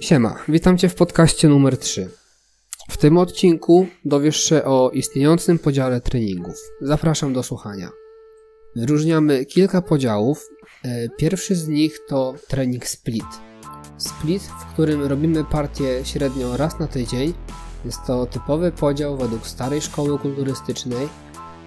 Siema, witam Cię w podcaście numer 3. W tym odcinku dowiesz się o istniejącym podziale treningów. Zapraszam do słuchania. Wyróżniamy kilka podziałów. E, pierwszy z nich to trening split. Split, w którym robimy partię średnio raz na tydzień. Jest to typowy podział według starej szkoły kulturystycznej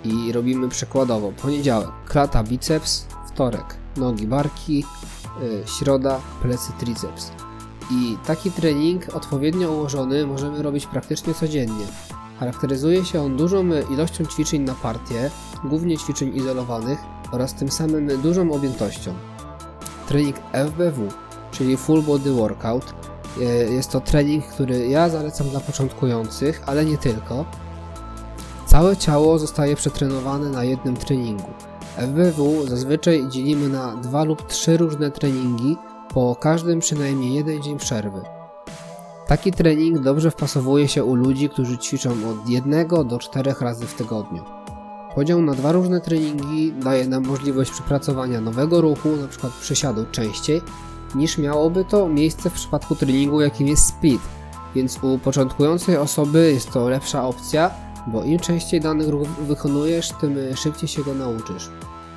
i robimy przykładowo poniedziałek klata biceps, wtorek nogi barki, e, środa plecy triceps. I taki trening odpowiednio ułożony możemy robić praktycznie codziennie. Charakteryzuje się on dużą ilością ćwiczeń na partię, głównie ćwiczeń izolowanych oraz tym samym dużą objętością. Trening FBW, czyli Full Body Workout, e, jest to trening, który ja zalecam dla początkujących, ale nie tylko. Całe ciało zostaje przetrenowane na jednym treningu. FBW zazwyczaj dzielimy na dwa lub trzy różne treningi, po każdym przynajmniej jeden dzień przerwy. Taki trening dobrze wpasowuje się u ludzi, którzy ćwiczą od 1 do 4 razy w tygodniu. Podział na dwa różne treningi daje nam możliwość przypracowania nowego ruchu, np. przysiadu częściej, niż miałoby to miejsce w przypadku treningu jakim jest speed, więc u początkującej osoby jest to lepsza opcja, bo im częściej dany ruch wykonujesz, tym szybciej się go nauczysz.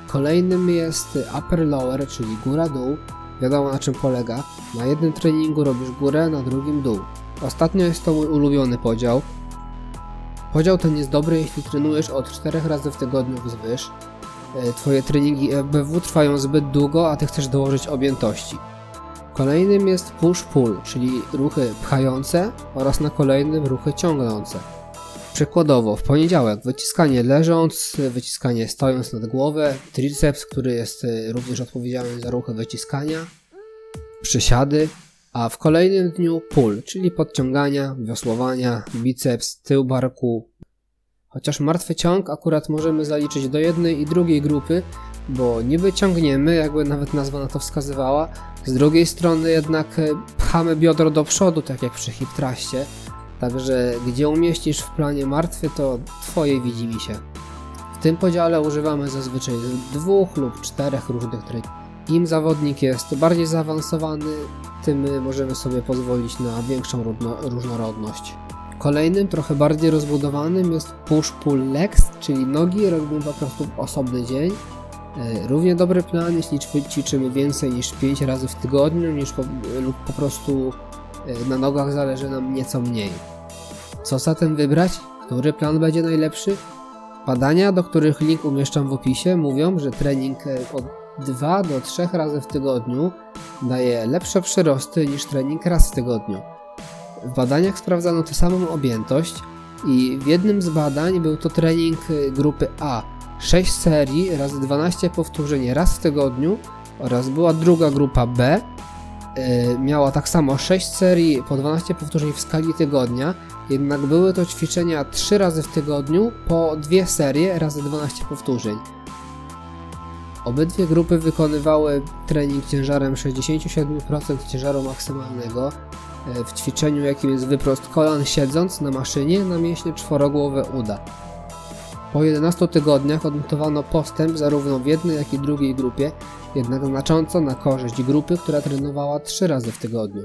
Kolejnym jest upper-lower, czyli góra-dół, Wiadomo na czym polega. Na jednym treningu robisz górę, na drugim dół. Ostatnio jest to mój ulubiony podział. Podział ten jest dobry, jeśli trenujesz od 4 razy w tygodniu wzwyż. E, twoje treningi EBW trwają zbyt długo, a ty chcesz dołożyć objętości. Kolejnym jest push-pull, czyli ruchy pchające oraz na kolejnym ruchy ciągnące. Przykładowo, w poniedziałek wyciskanie leżąc, wyciskanie stojąc nad głowę, triceps, który jest e, również odpowiedzialny za ruchy wyciskania, przysiady, a w kolejnym dniu pull, czyli podciągania, wiosłowania, biceps, tył barku. Chociaż martwy ciąg akurat możemy zaliczyć do jednej i drugiej grupy, bo niby ciągniemy, jakby nawet nazwa na to wskazywała, z drugiej strony jednak e, pchamy biodro do przodu, tak jak przy hip thruście, Także gdzie umieścisz w planie martwy, to Twoje widzi mi się. W tym podziale używamy zazwyczaj dwóch lub czterech różnych treningów. Im zawodnik jest bardziej zaawansowany, tym możemy sobie pozwolić na większą różnorodność. Kolejnym, trochę bardziej rozbudowanym jest push-pull legs, czyli nogi robimy po prostu osobny dzień. E, równie dobry plan, jeśli ćwiczymy więcej niż 5 razy w tygodniu, niż po, lub po prostu na nogach zależy nam nieco mniej. Co zatem wybrać? Który plan będzie najlepszy? Badania, do których link umieszczam w opisie, mówią, że trening e, od 2 do 3 razy w tygodniu daje lepsze przyrosty niż trening raz w tygodniu. W badaniach sprawdzano tę samą objętość i w jednym z badań był to trening e, grupy A 6 serii razy 12 powtórzeń raz w tygodniu oraz była druga grupa B miała tak samo 6 serii po 12 powtórzeń w skali tygodnia, jednak były to ćwiczenia 3 razy w tygodniu po 2 serie razy 12 powtórzeń. Obydwie grupy wykonywały trening ciężarem 67% ciężaru maksymalnego e, w ćwiczeniu jakim jest wyprost kolan siedząc na maszynie na mięśnie czworogłowe uda. Po 11 tygodniach odnotowano postęp zarówno w jednej jak i drugiej grupie, jednak znacząco na korzyść grupy, która trenowała 3 razy w tygodniu.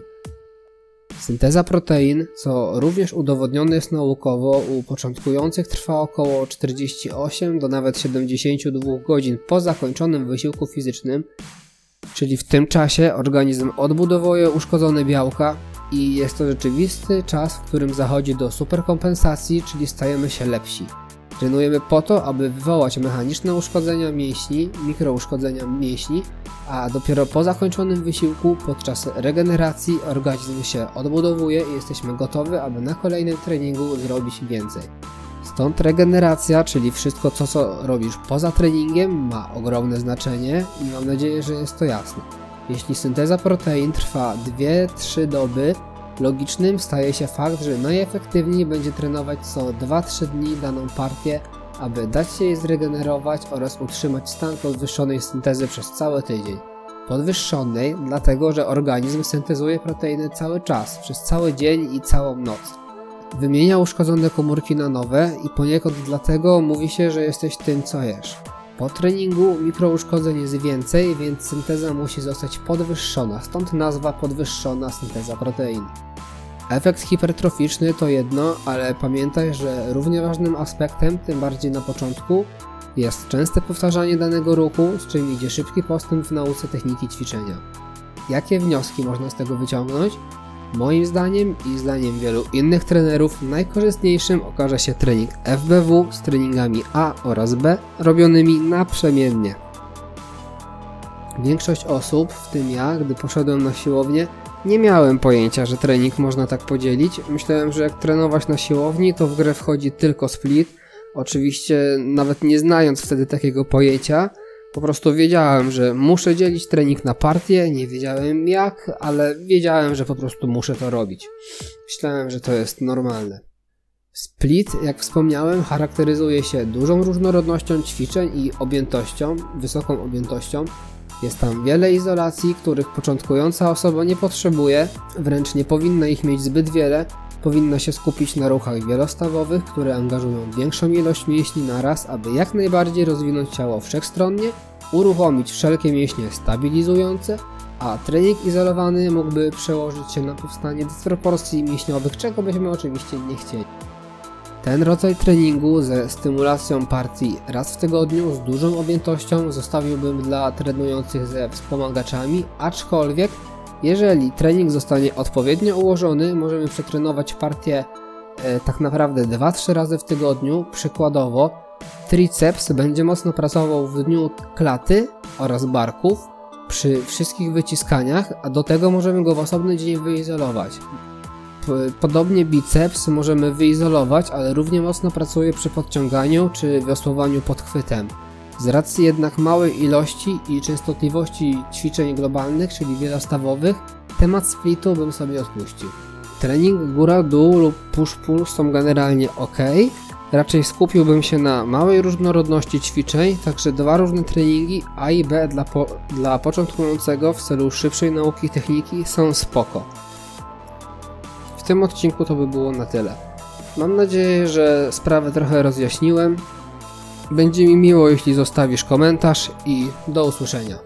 Synteza protein, co również udowodnione jest naukowo, u początkujących trwa około 48 do nawet 72 godzin po zakończonym wysiłku fizycznym, czyli w tym czasie organizm odbudowuje uszkodzone białka i jest to rzeczywisty czas, w którym zachodzi do superkompensacji, czyli stajemy się lepsi. Trenujemy po to, aby wywołać mechaniczne uszkodzenia mięśni, mikrouszkodzenia mięśni, a dopiero po zakończonym wysiłku, podczas regeneracji, organizm się odbudowuje i jesteśmy gotowi, aby na kolejnym treningu zrobić więcej. Stąd regeneracja, czyli wszystko to, co robisz poza treningiem, ma ogromne znaczenie i mam nadzieję, że jest to jasne. Jeśli synteza protein trwa 2-3 doby, Logicznym staje się fakt, że najefektywniej będzie trenować co 2-3 dni daną partię, aby dać się jej zregenerować oraz utrzymać stan podwyższonej syntezy przez cały tydzień. Podwyższonej, dlatego że organizm syntezuje proteiny cały czas, przez cały dzień i całą noc. Wymienia uszkodzone komórki na nowe i poniekąd dlatego mówi się, że jesteś tym, co jesz. Po treningu mikrouszkodzeń jest więcej, więc synteza musi zostać podwyższona, stąd nazwa podwyższona synteza protein. Efekt hipertroficzny to jedno, ale pamiętaj, że równie ważnym aspektem, tym bardziej na początku, jest częste powtarzanie danego ruchu, z czym idzie szybki postęp w nauce techniki ćwiczenia. Jakie wnioski można z tego wyciągnąć? Moim zdaniem i zdaniem wielu innych trenerów najkorzystniejszym okaże się trening FBW z treningami A oraz B robionymi naprzemiennie. Większość osób, w tym ja, gdy poszedłem na siłownię, nie miałem pojęcia, że trening można tak podzielić. Myślałem, że jak trenować na siłowni, to w grę wchodzi tylko split. Oczywiście, nawet nie znając wtedy takiego pojęcia, po prostu wiedziałem, że muszę dzielić trening na partie, nie wiedziałem jak, ale wiedziałem, że po prostu muszę to robić. Myślałem, że to jest normalne. Split, jak wspomniałem, charakteryzuje się dużą różnorodnością ćwiczeń i objętością, wysoką objętością. Jest tam wiele izolacji, których początkująca osoba nie potrzebuje, wręcz nie powinna ich mieć zbyt wiele, powinna się skupić na ruchach wielostawowych, które angażują większą ilość mięśni naraz, aby jak najbardziej rozwinąć ciało wszechstronnie, uruchomić wszelkie mięśnie stabilizujące, a trening izolowany mógłby przełożyć się na powstanie dysproporcji mięśniowych, czego byśmy oczywiście nie chcieli. Ten rodzaj treningu ze stymulacją partii raz w tygodniu z dużą objętością zostawiłbym dla trenujących ze wspomagaczami, aczkolwiek jeżeli trening zostanie odpowiednio ułożony, możemy przetrenować partię e, tak naprawdę 2-3 razy w tygodniu. Przykładowo, triceps będzie mocno pracował w dniu klaty oraz barków przy wszystkich wyciskaniach, a do tego możemy go w osobny dzień wyizolować. Podobnie biceps możemy wyizolować, ale równie mocno pracuje przy podciąganiu czy wiosłowaniu pod chwytem. Z racji jednak małej ilości i częstotliwości ćwiczeń globalnych, czyli wielostawowych, temat splitu bym sobie odpuścił. Trening góra-dół lub push-pull są generalnie ok, raczej skupiłbym się na małej różnorodności ćwiczeń, także dwa różne treningi A i B dla, po dla początkującego w celu szybszej nauki techniki są spoko. W tym odcinku to by było na tyle. Mam nadzieję, że sprawę trochę rozjaśniłem. Będzie mi miło, jeśli zostawisz komentarz i do usłyszenia.